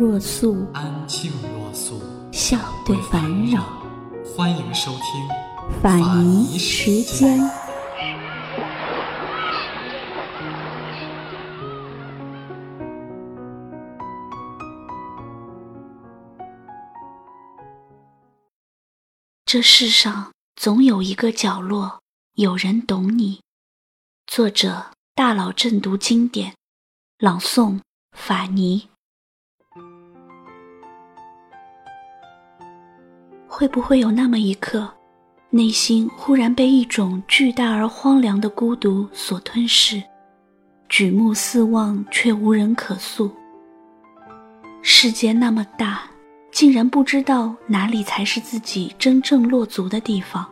若素，安静若素，笑对烦扰。欢迎收听法尼时间。这世上总有一个角落，有人懂你。作者：大佬正读经典，朗诵：法尼。会不会有那么一刻，内心忽然被一种巨大而荒凉的孤独所吞噬，举目四望却无人可诉？世界那么大。竟然不知道哪里才是自己真正落足的地方，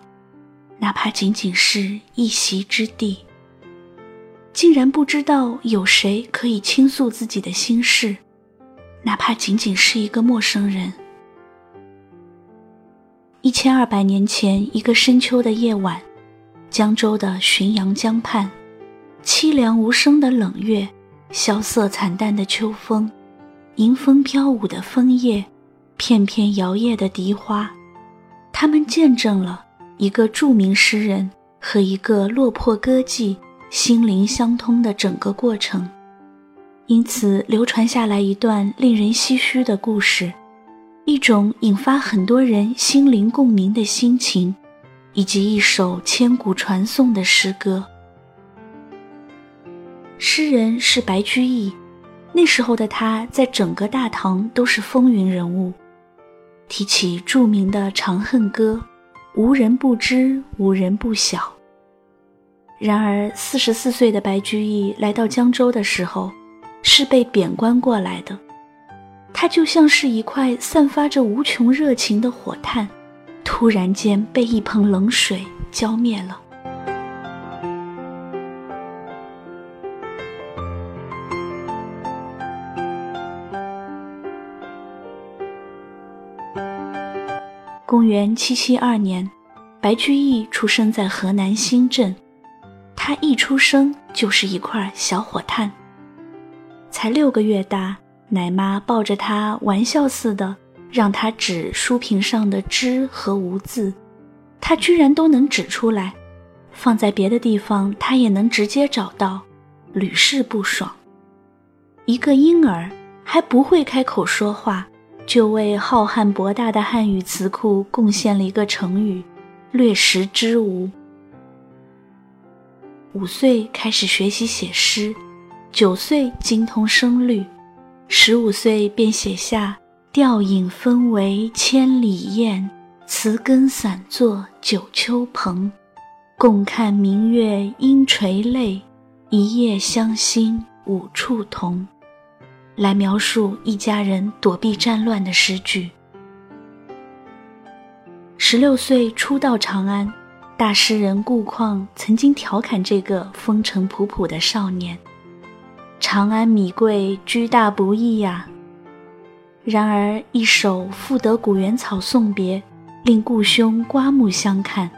哪怕仅仅是一席之地。竟然不知道有谁可以倾诉自己的心事，哪怕仅仅是一个陌生人。一千二百年前，一个深秋的夜晚，江州的浔阳江畔，凄凉无声的冷月，萧瑟惨淡的秋风，迎风飘舞的枫叶。片片摇曳的荻花，他们见证了一个著名诗人和一个落魄歌妓心灵相通的整个过程，因此流传下来一段令人唏嘘的故事，一种引发很多人心灵共鸣的心情，以及一首千古传颂的诗歌。诗人是白居易，那时候的他在整个大唐都是风云人物。提起著名的《长恨歌》，无人不知，无人不晓。然而，四十四岁的白居易来到江州的时候，是被贬官过来的。他就像是一块散发着无穷热情的火炭，突然间被一盆冷水浇灭了。公元七七二年，白居易出生在河南新郑。他一出生就是一块小火炭。才六个月大，奶妈抱着他，玩笑似的让他指书屏上的“之”和“无”字，他居然都能指出来。放在别的地方，他也能直接找到，屡试不爽。一个婴儿还不会开口说话。就为浩瀚博大的汉语词库贡献了一个成语“略识之无”。五岁开始学习写诗，九岁精通声律，十五岁便写下“吊影分为千里雁，词根散作九秋蓬。共看明月应垂泪，一夜相心五处同。”来描述一家人躲避战乱的诗句。十六岁初到长安，大诗人顾况曾经调侃这个风尘仆仆的少年：“长安米贵，居大不易呀。”然而一首《赋得古原草送别》，令顾兄刮目相看：“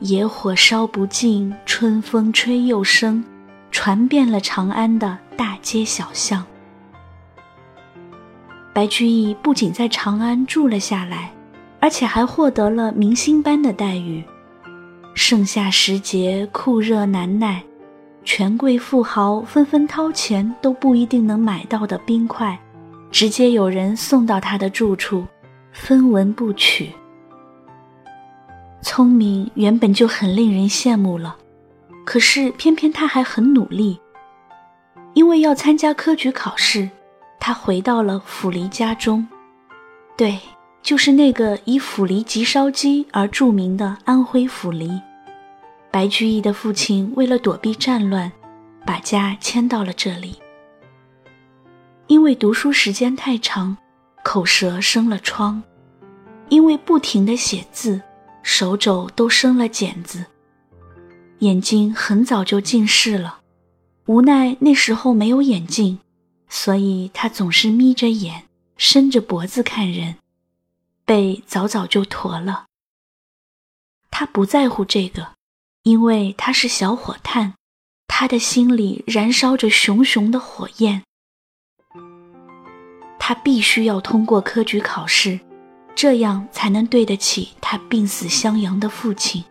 野火烧不尽，春风吹又生”，传遍了长安的大街小巷。白居易不仅在长安住了下来，而且还获得了明星般的待遇。盛夏时节酷热难耐，权贵富豪纷纷掏钱都不一定能买到的冰块，直接有人送到他的住处，分文不取。聪明原本就很令人羡慕了，可是偏偏他还很努力，因为要参加科举考试。他回到了府离家中，对，就是那个以府离急烧鸡而著名的安徽府离。白居易的父亲为了躲避战乱，把家迁到了这里。因为读书时间太长，口舌生了疮，因为不停的写字，手肘都生了茧子。眼睛很早就近视了，无奈那时候没有眼镜，所以他总是眯着眼，伸着脖子看人，背早早就驼了。他不在乎这个，因为他是小火炭，他的心里燃烧着熊熊的火焰。他必须要通过科举考试，这样才能对得起他病死襄阳的父亲，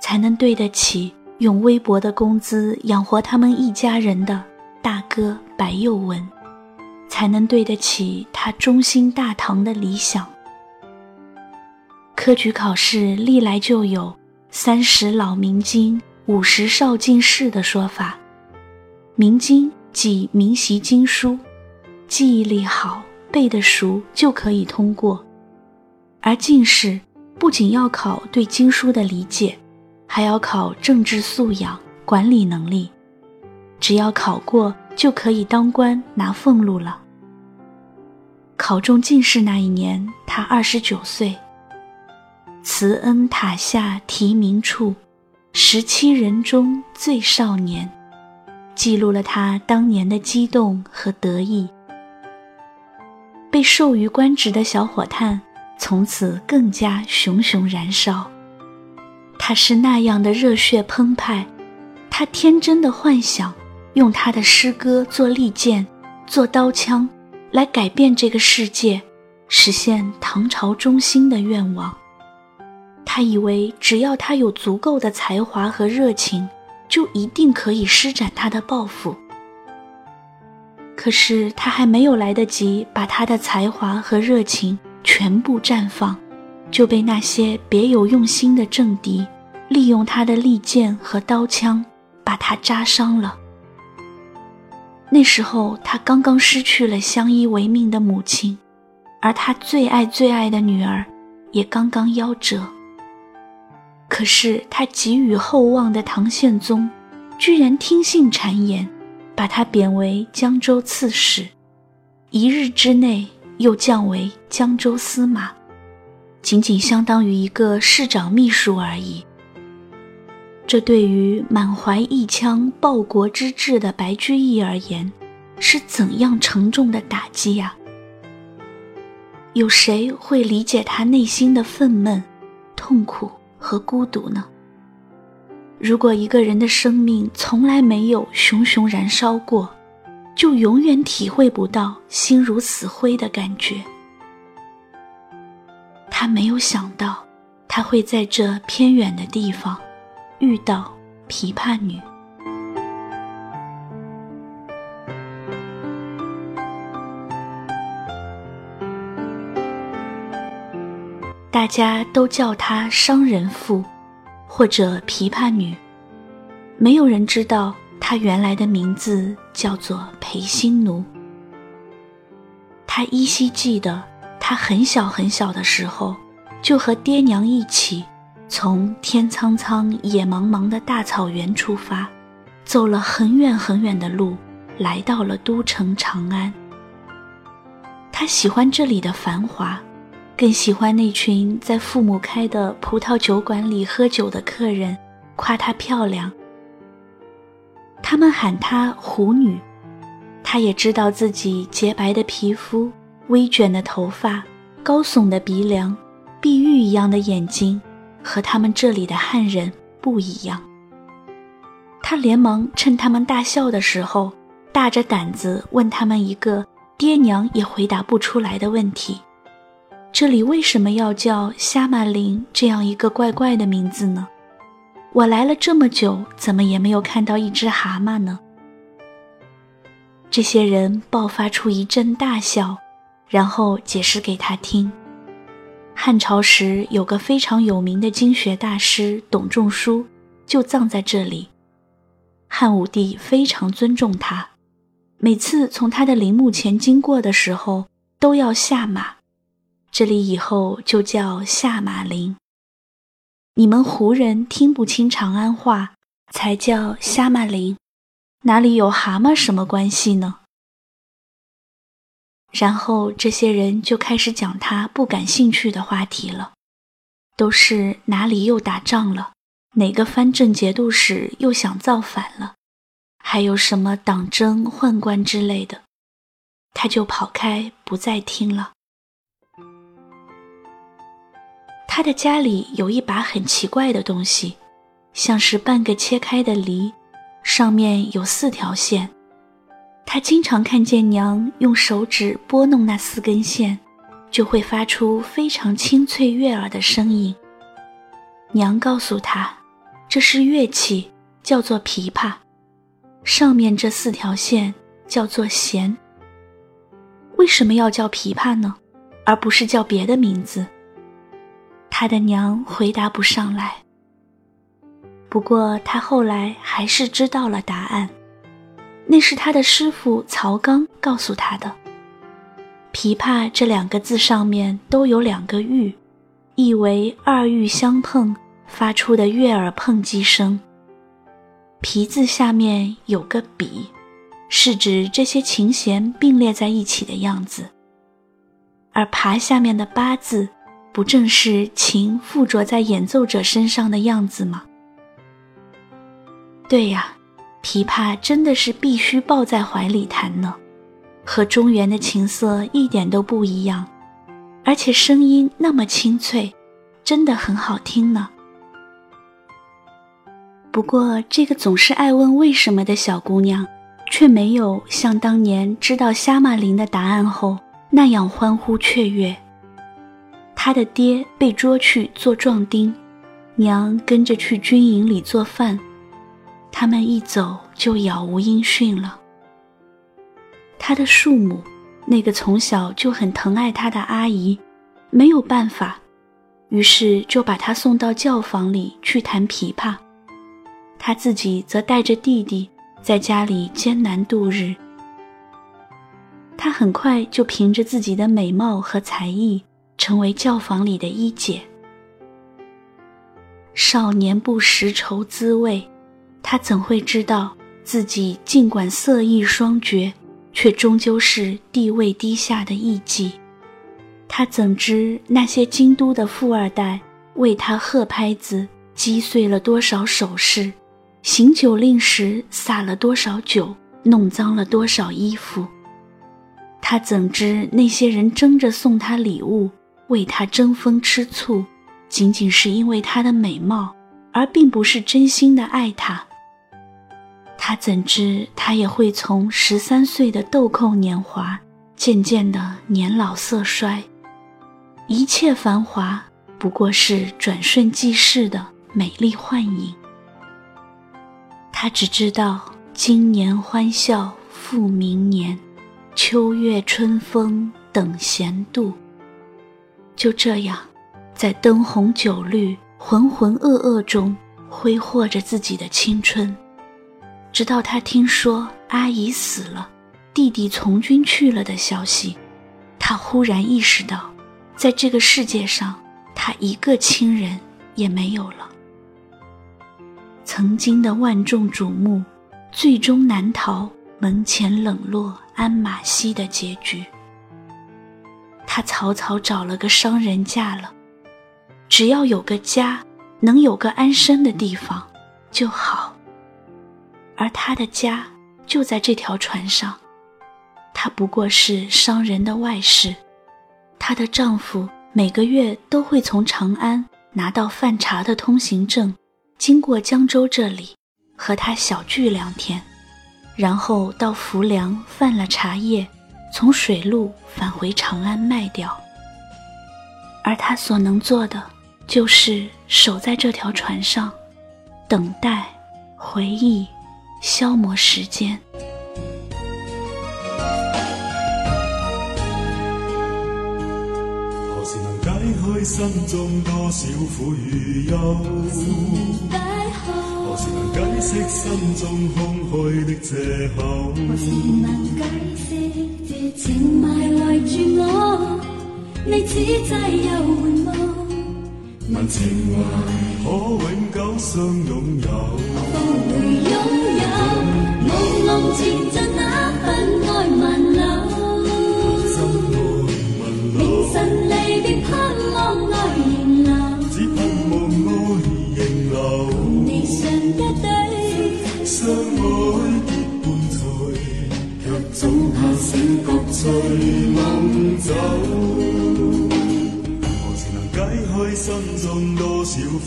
才能对得起。用微薄的工资养活他们一家人的大哥白幼文，才能对得起他忠心大唐的理想。科举考试历来就有“三十老明经，五十少进士”的说法。明经即明习经书，记忆力好、背得熟就可以通过；而进士不仅要考对经书的理解。还要考政治素养、管理能力，只要考过就可以当官拿俸禄了。考中进士那一年，他二十九岁。慈恩塔下题名处，十七人中最少年，记录了他当年的激动和得意。被授予官职的小火炭，从此更加熊熊燃烧。他是那样的热血澎湃，他天真的幻想用他的诗歌做利剑、做刀枪，来改变这个世界，实现唐朝中兴的愿望。他以为只要他有足够的才华和热情，就一定可以施展他的抱负。可是他还没有来得及把他的才华和热情全部绽放。就被那些别有用心的政敌利用他的利剑和刀枪，把他扎伤了。那时候他刚刚失去了相依为命的母亲，而他最爱最爱的女儿也刚刚夭折。可是他寄予厚望的唐宪宗，居然听信谗言，把他贬为江州刺史，一日之内又降为江州司马。仅仅相当于一个市长秘书而已。这对于满怀一腔报国之志的白居易而言，是怎样沉重的打击呀？有谁会理解他内心的愤懑、痛苦和孤独呢？如果一个人的生命从来没有熊熊燃烧过，就永远体会不到心如死灰的感觉。他没有想到，他会在这偏远的地方遇到琵琶女。大家都叫她商人妇，或者琵琶女，没有人知道她原来的名字叫做裴心奴。他依稀记得。他很小很小的时候，就和爹娘一起，从天苍苍、野茫茫的大草原出发，走了很远很远的路，来到了都城长安。他喜欢这里的繁华，更喜欢那群在父母开的葡萄酒馆里喝酒的客人，夸她漂亮。他们喊她狐女，她也知道自己洁白的皮肤。微卷的头发，高耸的鼻梁，碧玉一样的眼睛，和他们这里的汉人不一样。他连忙趁他们大笑的时候，大着胆子问他们一个爹娘也回答不出来的问题：这里为什么要叫虾马林这样一个怪怪的名字呢？我来了这么久，怎么也没有看到一只蛤蟆呢？这些人爆发出一阵大笑。然后解释给他听，汉朝时有个非常有名的经学大师董仲舒，就葬在这里。汉武帝非常尊重他，每次从他的陵墓前经过的时候，都要下马。这里以后就叫下马陵。你们胡人听不清长安话，才叫虾马陵，哪里有蛤蟆什么关系呢？然后这些人就开始讲他不感兴趣的话题了，都是哪里又打仗了，哪个藩镇节度使又想造反了，还有什么党争、宦官之类的，他就跑开不再听了。他的家里有一把很奇怪的东西，像是半个切开的梨，上面有四条线。他经常看见娘用手指拨弄那四根线，就会发出非常清脆悦耳的声音。娘告诉他，这是乐器，叫做琵琶，上面这四条线叫做弦。为什么要叫琵琶呢，而不是叫别的名字？他的娘回答不上来。不过他后来还是知道了答案。那是他的师傅曹刚告诉他的。琵琶这两个字上面都有两个玉，意为二玉相碰发出的悦耳碰击声。皮字下面有个比，是指这些琴弦并列在一起的样子。而爬下面的八字，不正是琴附着在演奏者身上的样子吗？对呀。琵琶真的是必须抱在怀里弹呢，和中原的琴瑟一点都不一样，而且声音那么清脆，真的很好听呢。不过，这个总是爱问为什么的小姑娘，却没有像当年知道虾马林的答案后那样欢呼雀跃。他的爹被捉去做壮丁，娘跟着去军营里做饭。他们一走就杳无音讯了。他的树母，那个从小就很疼爱他的阿姨，没有办法，于是就把他送到教坊里去弹琵琶。他自己则带着弟弟在家里艰难度日。他很快就凭着自己的美貌和才艺，成为教坊里的一姐。少年不识愁滋味。他怎会知道自己尽管色艺双绝，却终究是地位低下的艺妓？他怎知那些京都的富二代为他喝拍子，击碎了多少首饰，行酒令时洒了多少酒，弄脏了多少衣服？他怎知那些人争着送他礼物，为他争风吃醋，仅仅是因为她的美貌，而并不是真心的爱他？他怎知，他也会从十三岁的豆蔻年华，渐渐的年老色衰，一切繁华不过是转瞬即逝的美丽幻影。他只知道，今年欢笑复明年，秋月春风等闲度。就这样，在灯红酒绿、浑浑噩噩中，挥霍着自己的青春。直到他听说阿姨死了，弟弟从军去了的消息，他忽然意识到，在这个世界上，他一个亲人也没有了。曾经的万众瞩目，最终难逃门前冷落鞍马稀的结局。他草草找了个商人嫁了，只要有个家，能有个安身的地方，就好。而她的家就在这条船上，她不过是商人的外室。她的丈夫每个月都会从长安拿到贩茶的通行证，经过江州这里，和她小聚两天，然后到浮梁贩了茶叶，从水路返回长安卖掉。而他所能做的，就是守在这条船上，等待，回忆。消磨时间。何时能解开心中多少苦与忧？解释心中空虚的借口？何时能解释。这情埋围住我？你此际又回望，问情怀可永久相拥有？方会拥。朦胧前进那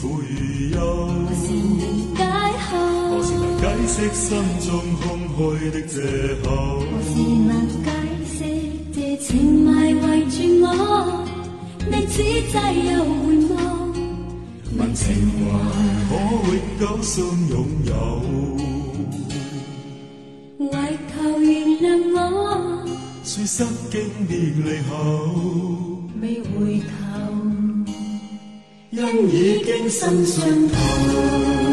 悔忧？是能解何渴？时能解释心中空虚的借口？何时能解释这情迷围住我？你只掣又回望，问情怀可永久相拥有？为求原谅我，说失经别离后，未回头，因已经心伤痛。